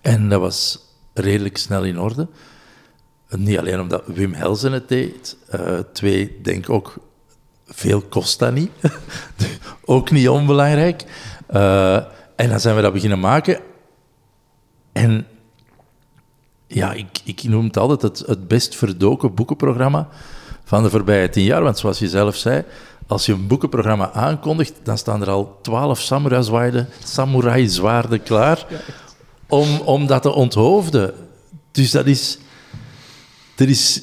En dat was redelijk snel in orde. Niet alleen omdat Wim Helsen het deed. Eh, twee, denk ook, veel kost dat niet. ook niet onbelangrijk. Eh, en dan zijn we dat beginnen maken. En ja, ik, ik noem het altijd het, het best verdoken boekenprogramma van de voorbije tien jaar. Want zoals je zelf zei, als je een boekenprogramma aankondigt, dan staan er al twaalf samurai-zwaarden samurai zwaarden klaar om, om dat te onthoofden. Dus dat is, er is...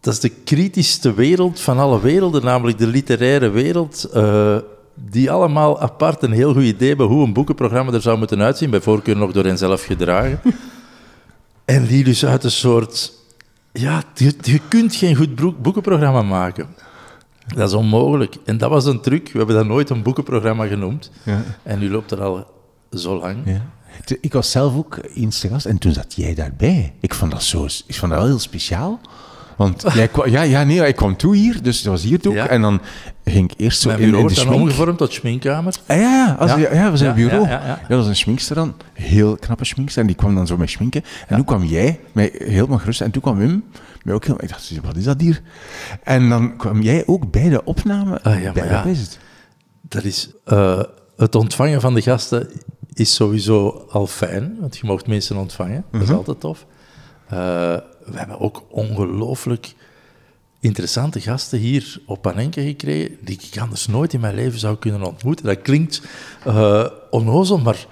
Dat is de kritischste wereld van alle werelden, namelijk de literaire wereld, eh, die allemaal apart een heel goed idee hebben hoe een boekenprogramma er zou moeten uitzien, bij voorkeur nog door hen zelf gedragen. En die dus uit een soort... Ja, je, je kunt geen goed boekenprogramma maken. Dat is onmogelijk. En dat was een truc. We hebben dat nooit een boekenprogramma genoemd. Ja. En nu loopt er al zo lang. Ja. Ik was zelf ook eens te gast en toen zat jij daarbij. Ik vond dat zo, ik vond dat wel heel speciaal. Want jij kwam, ja, ja, nee, ik kwam toe hier, dus dat was hier toe. Ja. En dan ging ik eerst zo Mijn in, in de schmink. omgevormd tot schminkkamer. Ah, ja, als, Ja. ja. ja, we zijn bureau. ja, dat was een schminkster dan. Heel knappe schminkster. En die kwam dan zo met schminken. En toen kwam jij, mij helemaal gerust. En toen kwam Wim, ook heel... Ik dacht, wat is dat hier? En dan kwam jij ook bij de opname. Ah, ja, bij, ja. is het? Dat is, eh, het ontvangen van de gasten is sowieso al fijn, want je mocht mensen ontvangen. Dat is altijd tof. Eh, we hebben ook ongelooflijk interessante gasten hier op Panenka gekregen, die ik anders nooit in mijn leven zou kunnen ontmoeten. Dat klinkt onnozel, maar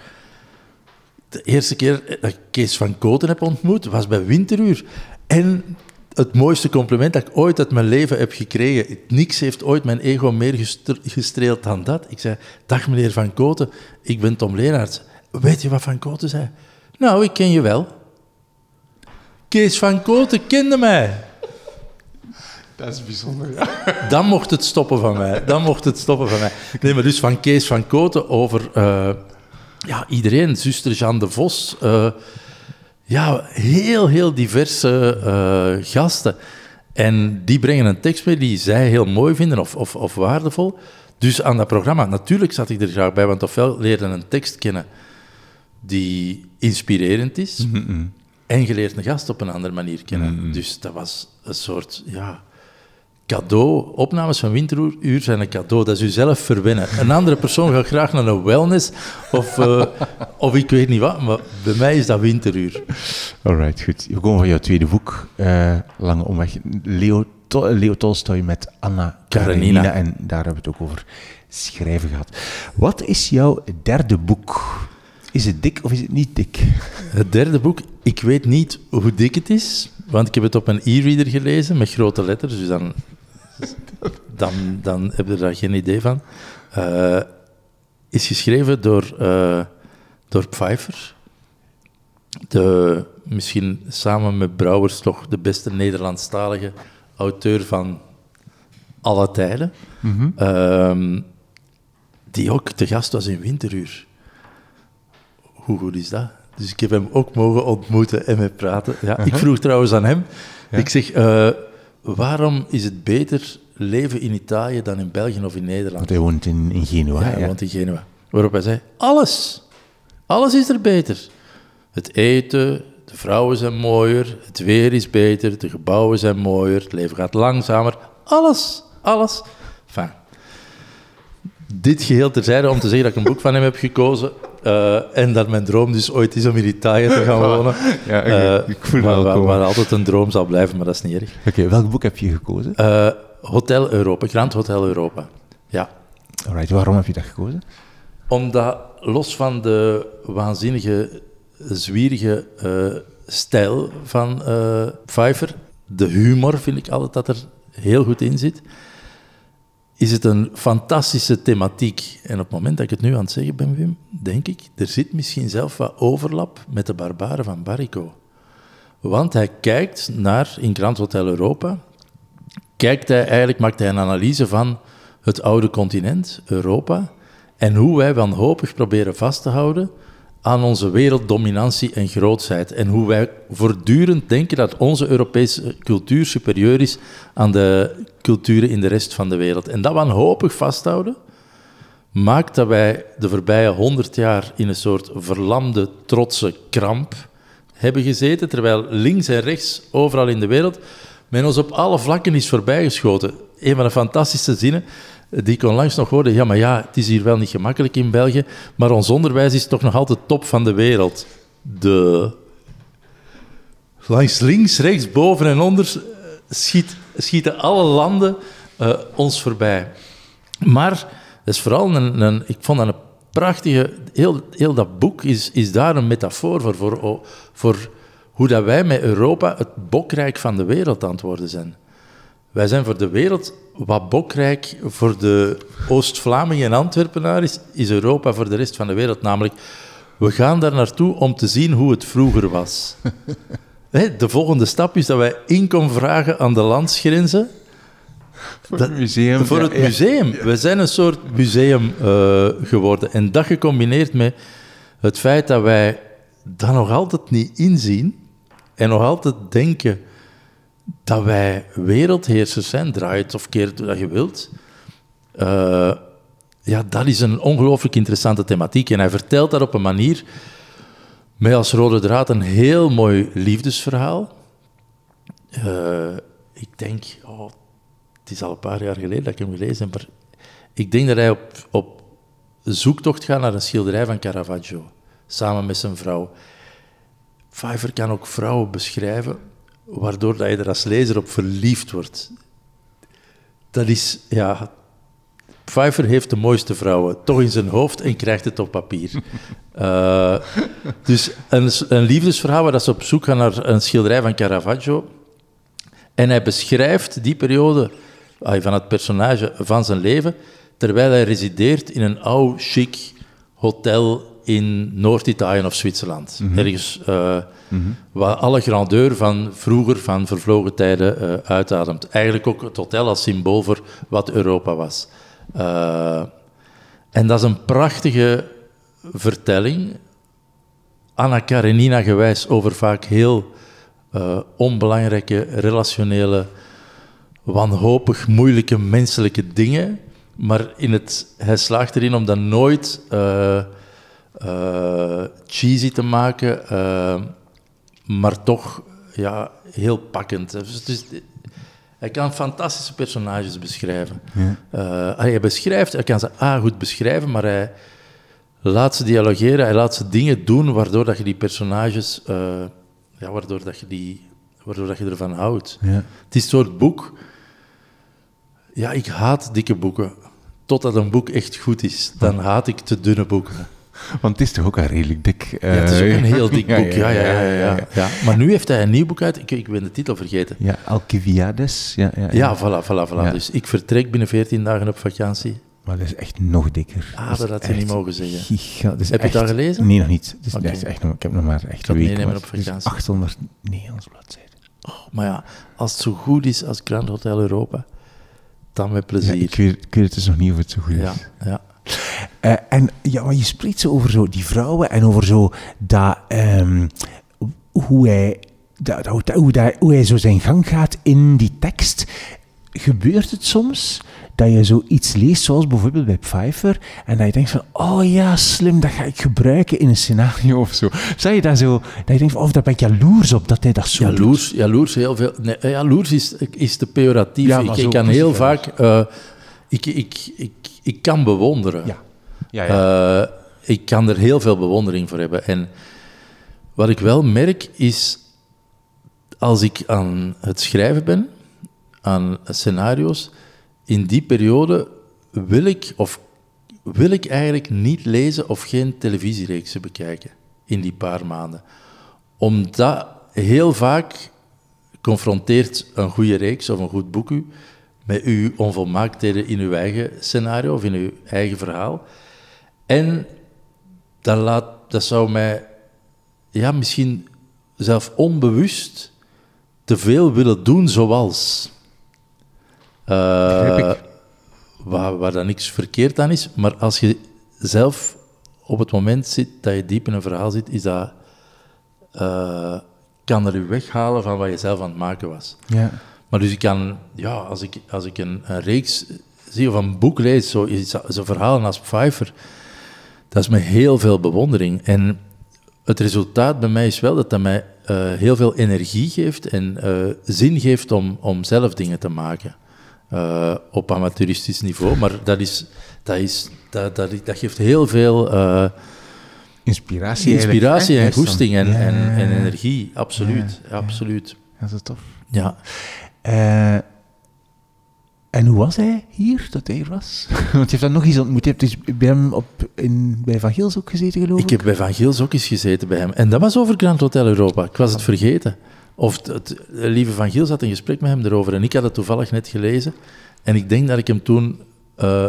de eerste keer dat ik Kees van Koten heb ontmoet, was bij Winteruur. En het mooiste compliment dat ik ooit uit mijn leven heb gekregen. Niks heeft ooit mijn ego meer gestre- gestreeld dan dat. Ik zei, dag meneer Van Koten, ik ben Tom Leenaerts. Weet je wat Van Koten zei? Nou, ik ken je wel. Kees van Koten kende mij. Dat is bijzonder, ja. Dan mocht het stoppen van mij. Dan mocht het stoppen van mij. Nee, maar dus van Kees van Koten over eh, ja, iedereen. Zuster Jeanne de Vos. eh, ja, heel, heel diverse eh, gasten. En die brengen een tekst mee die zij heel mooi vinden of, of, of waardevol. Dus aan dat programma, natuurlijk zat ik er graag bij, want ofwel leerde een tekst kennen die inspirerend is, en je leert een gast op een andere manier kennen. Dus dat was een soort, ja, cadeau. Opnames van Winteruur zijn een cadeau. Dat is u zelf verwennen. Een andere persoon gaat graag naar een wellness of, eh, of ik weet niet wat, maar bij mij is dat Winteruur. Alright, goed. We komen van jouw tweede boek, eh, Lange Omweg. Leo, To- Leo Tolstoy met Anna Karenina. Karenina. En daar hebben we het ook over schrijven gehad. Wat is jouw derde boek? Is het dik of is het niet dik? Het derde boek, ik weet niet hoe dik het is, want ik heb het op een e-reader gelezen met grote letters, dus dan, dan, dan heb je daar geen idee van. Eh, is geschreven door, eh, door Pfeiffer, de, misschien samen met Brouwers toch de beste Nederlandstalige auteur van alle tijden, Ehm, die ook te gast was in Winteruur. Hoe goed is dat? Dus ik heb hem ook mogen ontmoeten en met praten. Ja, Ik vroeg trouwens aan hem, ik zeg, eh, waarom is het beter leven in Italië dan in België of in Nederland? Want hij woont in, in Genua. Ja, Ja, hij woont in Genua. Waarop hij zei, alles. Alles is er beter. Het eten, de vrouwen zijn mooier, het weer is beter, de gebouwen zijn mooier, het leven gaat langzamer. Alles, alles. Enfin, dit geheel terzijde om te zeggen dat ik een boek van hem heb gekozen eh, en dat mijn droom dus ooit is om in Italië te gaan wonen. Ja. Eh, Ik voel maar, wel waar, altijd een droom zal blijven, maar dat is niet erg. Oké, welk boek heb je gekozen? Eh, Hotel Europa, Grand Hotel Europa. Ja. Alright, waarom heb je dat gekozen? Omdat, los van de waanzinnige, zwierige stijl van Pfeiffer, de humor vind ik altijd dat er heel goed in zit, is het een fantastische thematiek. En op het moment dat ik het nu aan het zeggen ben, Wim, denk ik, er zit misschien zelf wat overlap met de barbaren van Barrico. Want hij kijkt naar, in Grand Hotel Europa, kijkt hij eigenlijk, maakt hij een analyse van het oude continent, Europa, en hoe wij wanhopig proberen vast te houden aan onze werelddominantie en grootsheid. En hoe wij voortdurend denken dat onze Europese cultuur superieur is aan de culturen in de rest van de wereld. En dat wanhopig vasthouden maakt dat wij de voorbije honderd jaar in een soort verlamde, trotse kramp hebben gezeten, terwijl links en rechts, overal in de wereld, men ons op alle vlakken is voorbijgeschoten. Een van de fantastische zinnen die ik onlangs nog hoorde, ja, maar ja, het is hier wel niet gemakkelijk in België, maar ons onderwijs is toch nog altijd top van de wereld. De... Langs links, rechts, boven en onder schiet, schieten alle landen eh, ons voorbij. Maar is vooral een, een, ik vond dat een prachtige, heel, heel dat boek is, is daar een metafoor voor, voor, voor hoe dat wij met Europa het bokrijk van de wereld aan het worden zijn. Wij zijn voor de wereld wat bokrijk voor de Oost-Vlamingen en Antwerpenaar is, is Europa voor de rest van de wereld. Namelijk, we gaan daar naartoe om te zien hoe het vroeger was. De volgende stap is dat wij inkom vragen aan de landsgrenzen Voor het museum. voor ja, het ja. museum. We zijn een soort museum eh, geworden. En dat gecombineerd met het feit dat wij dat nog altijd niet inzien en nog altijd denken dat wij wereldheersers zijn, draai het of keer dat je wilt. Uh, ja, dat is een ongelooflijk interessante thematiek. En hij vertelt dat op een manier, met als rode draad een heel mooi liefdesverhaal. Uh, ik denk, oh, het is al een paar jaar geleden dat ik hem gelezen heb, maar ik denk dat hij op, op zoektocht gaat naar een schilderij van Caravaggio, samen met zijn vrouw. Pfeiffer kan ook vrouwen beschrijven, waardoor dat je er als lezer op verliefd wordt. Dat is, ja, Pfeiffer heeft de mooiste vrouwen toch in zijn hoofd en krijgt het op papier. Uh, dus een, een liefdesverhaal waar ze op zoek gaan naar een schilderij van Caravaggio. En hij beschrijft die periode van het personage van zijn leven, terwijl hij resideert in een oud, chic hotel in Noord-Italië of Zwitserland. Mm -hmm. Ergens uh, waar alle grandeur van vroeger, van vervlogen tijden, uh, uitademt. Eigenlijk ook het hotel als symbool voor wat Europa was. Uh, en dat is een prachtige vertelling, Anna Karenina gewijs, over vaak heel uh, onbelangrijke, relationele, wanhopig, moeilijke menselijke dingen. Maar in het, hij slaagt erin om dat nooit cheesy te maken, maar toch ja, heel pakkend. Dus, dus hij kan fantastische personages beschrijven. Ja. Uh, hij beschrijft, hij kan ze ah, goed beschrijven, maar hij laat ze dialogeren, hij laat ze dingen doen waardoor dat je die personages, uh, ja, waardoor dat je, die, waardoor dat je ervan houdt. Ja. Het is een soort boek. Ja, ik haat dikke boeken. Totdat een boek echt goed is. Dan haat ik te dunne boeken. Want het is toch ook een redelijk dik... Ja, het is ook een heel dik boek, ja, ja, ja. ja, ja, Maar nu heeft hij een nieuw boek uit, ik, ik ben de titel vergeten. Ja, Alcibiades. Ja, ja, ja. voilà, voilà, voilà. Dus ik vertrek binnen 14 dagen op vakantie. Maar dat is echt nog dikker. Ah, dat, had je niet mogen zeggen. Giga, Heb je het al gelezen? Nee, nog niet. Dus okay. is echt ik heb nog maar echt een week. op vakantie. 800 Nederlands bladzijden. Oh, maar ja, als het zo goed is als Grand Hotel Europa, dan met plezier. ik, weet, ik weet het dus nog niet of het zo goed is. Ja, ja. Uh, en ja, maar je spreekt zo over zo die vrouwen en over zo dat, um, hoe, hij, dat, dat, hoe, dat, hoe hij zo zijn gang gaat in die tekst. Gebeurt het soms dat je zoiets leest, zoals bijvoorbeeld bij Pfeiffer, en dat je denkt van, oh ja, slim, dat ga ik gebruiken in een scenario of zo. Zou je dat zo, dat je denkt van, of daar ben ik jaloers op, dat hij dat zo jaloers, doet? Jaloers, heel veel. Nee, jaloers is, is te pejoratief. Ja, ik, ik kan heel vaak... Uh, ik, ik, ik, ik kan bewonderen. Ja. Ja, ja. Uh, ik kan er heel veel bewondering voor hebben. En wat ik wel merk is, als ik aan het schrijven ben, aan scenario's, in die periode wil ik, of wil ik eigenlijk niet lezen of geen televisiereeksen bekijken in die paar maanden. Omdat heel vaak confronteert een goede reeks of een goed boek u met uw onvolmaaktheden in uw eigen scenario of in uw eigen verhaal. En dat, laat, dat zou mij ja, misschien zelf onbewust te veel willen doen zoals. Uh, waar, waar dan niks verkeerd aan is. Maar als je zelf op het moment zit dat je diep in een verhaal zit, is dat, uh, kan er je weghalen van wat je zelf aan het maken was. Ja. Maar dus ik kan, ja, als ik, als ik een, een reeks zie of een boek lees, zo, zo verhalen als Pfeiffer, dat is met heel veel bewondering. En het resultaat bij mij is wel dat dat mij uh, heel veel energie geeft en uh, zin geeft om, om zelf dingen te maken. Uh, op amateuristisch niveau, maar dat, is, dat, is, dat, dat, dat geeft heel veel inspiratie, inspiratie en goesting en, ja, en, en, energie, absoluut. Ja, absoluut. Dat is tof. Ja. En hoe was hij hier, dat hij hier was? Want je heeft dan nog iets ontmoet. Je hebt dus bij hem op, in, bij Van Gils ook gezeten, geloof ik? Ik heb bij Van Gils ook eens gezeten bij hem. En dat was over Grand Hotel Europa. Ik was het vergeten. Of het, het, lieve Van Gils had een gesprek met hem erover. En ik had het toevallig net gelezen. En ik denk dat ik hem toen uh,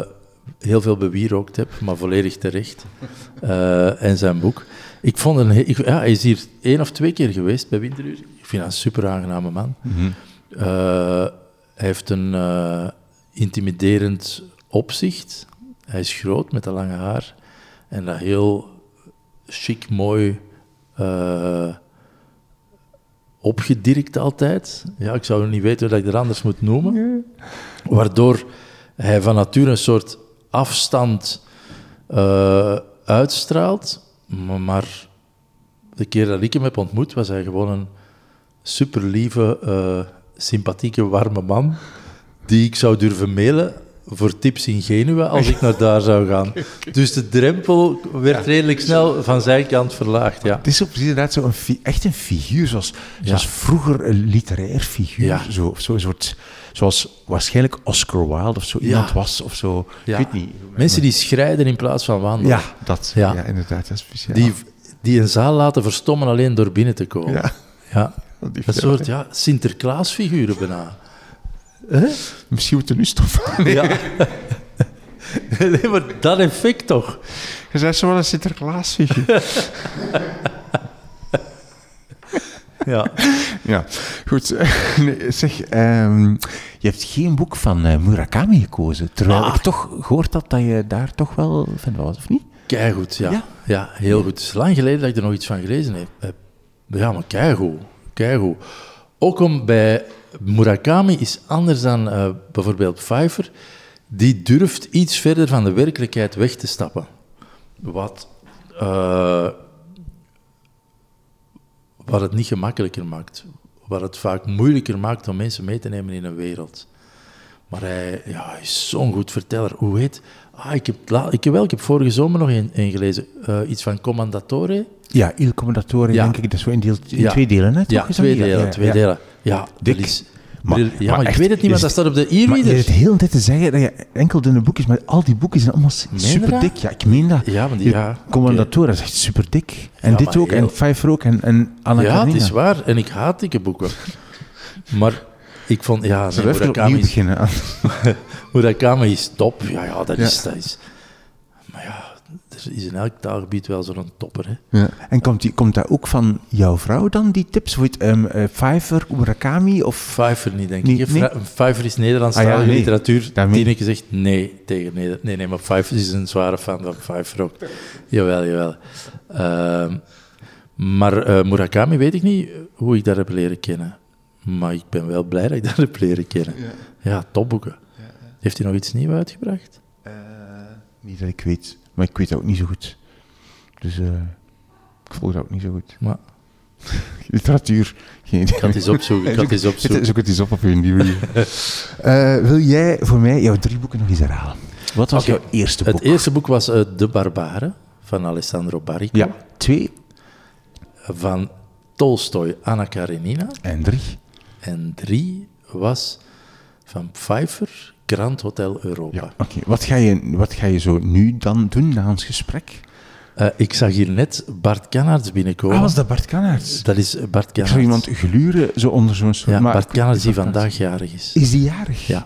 heel veel bewierookt heb, maar volledig terecht. Uh, en zijn boek. Ik vond een, ik, ja, hij is hier één of twee keer geweest bij Winteruur. Ik vind hem een super aangename man. Mm -hmm. Uh, hij heeft een uh, intimiderend opzicht. Hij is groot met dat lange haar. En dat heel chic, mooi, uh, opgedirkt altijd. Ja, ik zou niet weten hoe ik dat anders moet noemen. Waardoor hij van nature een soort afstand eh, uitstraalt. Maar, de keer dat ik hem heb ontmoet, was hij gewoon een super lieve, eh, sympathieke, warme man. Die ik zou durven mailen voor tips in Genua als ik naar daar zou gaan. Dus de drempel werd redelijk snel van zijn kant verlaagd. Ja. Het is op inderdaad zo een echt een figuur, zoals, zoals vroeger een literair figuur. Ja. Zo, of zo, een soort, zoals waarschijnlijk Oscar Wilde of zo iemand Ja. was. Of zo. Ja. Ik weet niet. Mensen die schrijden in plaats van wandelen. Ja, dat. Ja, Ja. inderdaad. Dat is speciaal. Die, die een zaal laten verstommen alleen door binnen te komen. Ja. Die- Een soort ja, Sinterklaasfiguren bijna. Hè? Misschien moeten we nu stoppen. Ja. nee, maar dat effect toch. Je zei zo wel een Sinterklaasfiguur. Ja. ja, goed. Nee, zeg, ehm, je hebt geen boek van eh, Murakami gekozen. Terwijl Ah. ik toch gehoord had dat je daar toch wel van was, of niet? Keigoed, ja. Ja? ja. heel goed. Het is lang geleden dat ik er nog iets van gelezen heb. heb. Ja, maar keigoed. Keigoed. Ook om bij Murakami is anders dan eh, bijvoorbeeld Pfeiffer. Die durft iets verder van de werkelijkheid weg te stappen. Wat, eh, wat het niet gemakkelijker maakt. Wat het vaak moeilijker maakt om mensen mee te nemen in een wereld. Maar hij, ja, hij is zo'n goed verteller. Hoe heet... Ah, ik, heb, ik, heb wel, ik heb vorige zomer nog een, een gelezen. Eh, iets van Commandatore. Ja, Il Commendatore, Ja. denk ik. Dat is zo in, deel, in Ja. twee delen, hè? toch? Ja, twee delen. Ja, twee delen. Ja, Dik. is... Maar- ja, maar, maar ik weet het niet, want dat staat op de Maar je zit heel de tijd te zeggen dat je enkel dunne boekjes, maar al die boeken zijn allemaal super dik. Ja, ik meen dat. Ja, want die- ja. Commandatore is echt super dik. En Ja, dit maar ook, en Pfeiffer ook, en, en Anna Ja, Karenina. het is waar. En ik haat dikke boeken. maar ik vond... Ja, nee, Murakami is, beginnen? Murakami is top. Ja, ja, dat. Is, dat is... Maar ja, er is in elk taalgebied wel zo'n topper, hè. Ja. En komt, die, komt dat ook van jouw vrouw dan, die tips? Eh, Pfeiffer, Murakami of... Pfeiffer niet, denk ik. nee? Pfeiffer is Nederlandstalige Ah, ja, nee. literatuur. Daarmee- Tineke zegt nee tegen Nee, nee, maar Pfeiffer is een zware fan van Pfeiffer ook. Jawel, jawel. Ehm, maar eh, Murakami weet ik niet hoe ik dat heb leren kennen. Maar ik ben wel blij dat ik dat heb leren kennen. Ja, topboeken. Heeft hij nog iets nieuws uitgebracht? Niet dat ik weet, maar ik weet dat ook niet zo goed. Dus eh, ik volg dat ook niet zo goed. Maar Literatuur, geen idee. ik ga het eens opzoeken. Ik ga het eens opzoeken. Zoek het eens op op je nieuwe. Eh, wil jij voor mij jouw drie boeken nog eens herhalen? Wat was jouw eerste boek? Het eerste boek was eh, De Barbaren van Alessandro Barrico. Ja, twee Van Tolstoy, Anna Karenina. en drie. En drie was van Pfeiffer, Grand Hotel Europa. Ja, oké. Wat, ga je, wat ga je zo nu dan doen na ons gesprek? Eh, ik zag hier net Bart Kannaerts binnenkomen. Ah, was dat Bart Kannaerts? Dat is Bart Ik Kannaerts. zag iemand gluren zo onder zo'n soort... Ja, maar- Bart Kannaerts die Bart vandaag jarig is. Is die jarig? Ja.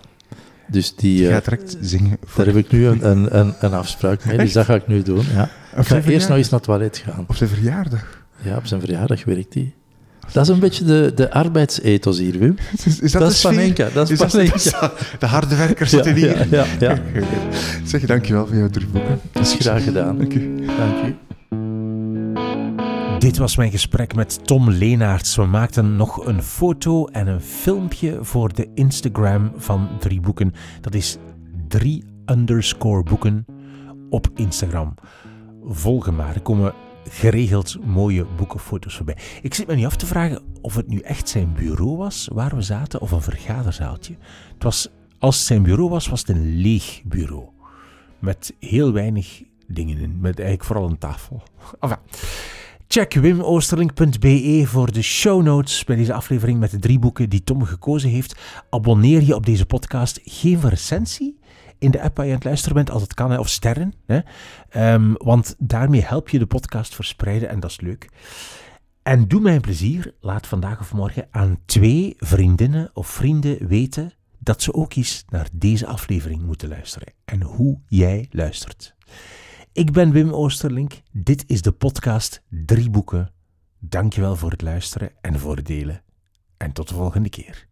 Dus die, eh, gaat direct zingen. Voor daar heb ik nu een, een, een, een afspraak mee, dus Echt? dat ga ik nu doen. Ja. Ik ga eerst nog eens naar het toilet gaan. Op zijn verjaardag. Ja, op zijn verjaardag werkt hij. Dat is een beetje de, de arbeidsethos hier, Wim. Is, is dat, Dat de is? Panenka, dat is Panenka. De harde werkers Ja, zitten hier. ja, ja, ja. Zeg, dankjewel voor jouw drie boeken. Dat is graag gedaan. Dank u. Dank u. Dit was mijn gesprek met Tom Leenaerts. We maakten nog een foto en een filmpje voor de Instagram van Drie Boeken. Dat is drie underscore boeken op Instagram. Volg maar, er komen geregeld mooie boekenfoto's voorbij. Ik zit me niet af te vragen of het nu echt zijn bureau was waar we zaten of een vergaderzaaltje. Het was, als het zijn bureau was, was het een leeg bureau. Met heel weinig dingen in, met eigenlijk vooral een tafel. Enfin, Check wimoosterlink.be voor de show notes bij deze aflevering met de drie boeken die Tom gekozen heeft. Abonneer je op deze podcast. Geef een recensie in de app waar je aan het luisteren bent, als het kan, of sterren. Hè. Ehm, want daarmee help je de podcast verspreiden en dat is leuk. En doe mij een plezier, laat vandaag of morgen aan twee vriendinnen of vrienden weten dat ze ook eens naar deze aflevering moeten luisteren. En hoe jij luistert. Ik ben Wim Oosterlink. Dit is de podcast Drie Boeken. Dankjewel voor het luisteren en voor het delen. En tot de volgende keer.